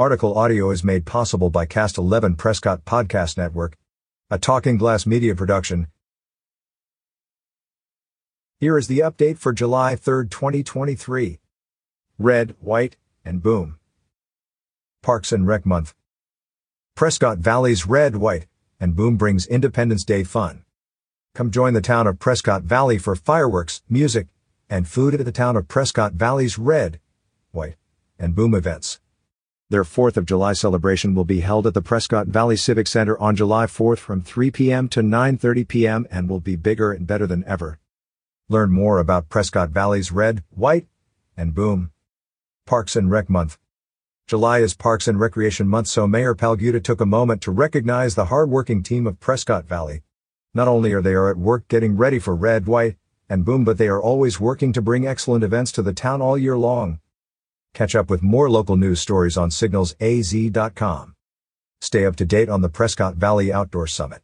Article audio is made possible by Cast 11 Prescott Podcast Network, a Talking Glass media production. Here is the update for July 3, 2023. Red, White, and Boom. Parks and Rec Month. Prescott Valley's Red, White, and Boom brings Independence Day fun. Come join the town of Prescott Valley for fireworks, music, and food at the town of Prescott Valley's Red, White, and Boom events. Their 4th of July celebration will be held at the Prescott Valley Civic Center on July 4th from 3 p.m. to 9:30 p.m. and will be bigger and better than ever. Learn more about Prescott Valley's Red, White, and Boom. Parks and Rec Month. July is Parks and Recreation Month so Mayor Palguta took a moment to recognize the hardworking team of Prescott Valley. Not only are they are at work getting ready for Red, White, and Boom but they are always working to bring excellent events to the town all year long. Catch up with more local news stories on signalsaz.com. Stay up to date on the Prescott Valley Outdoor Summit.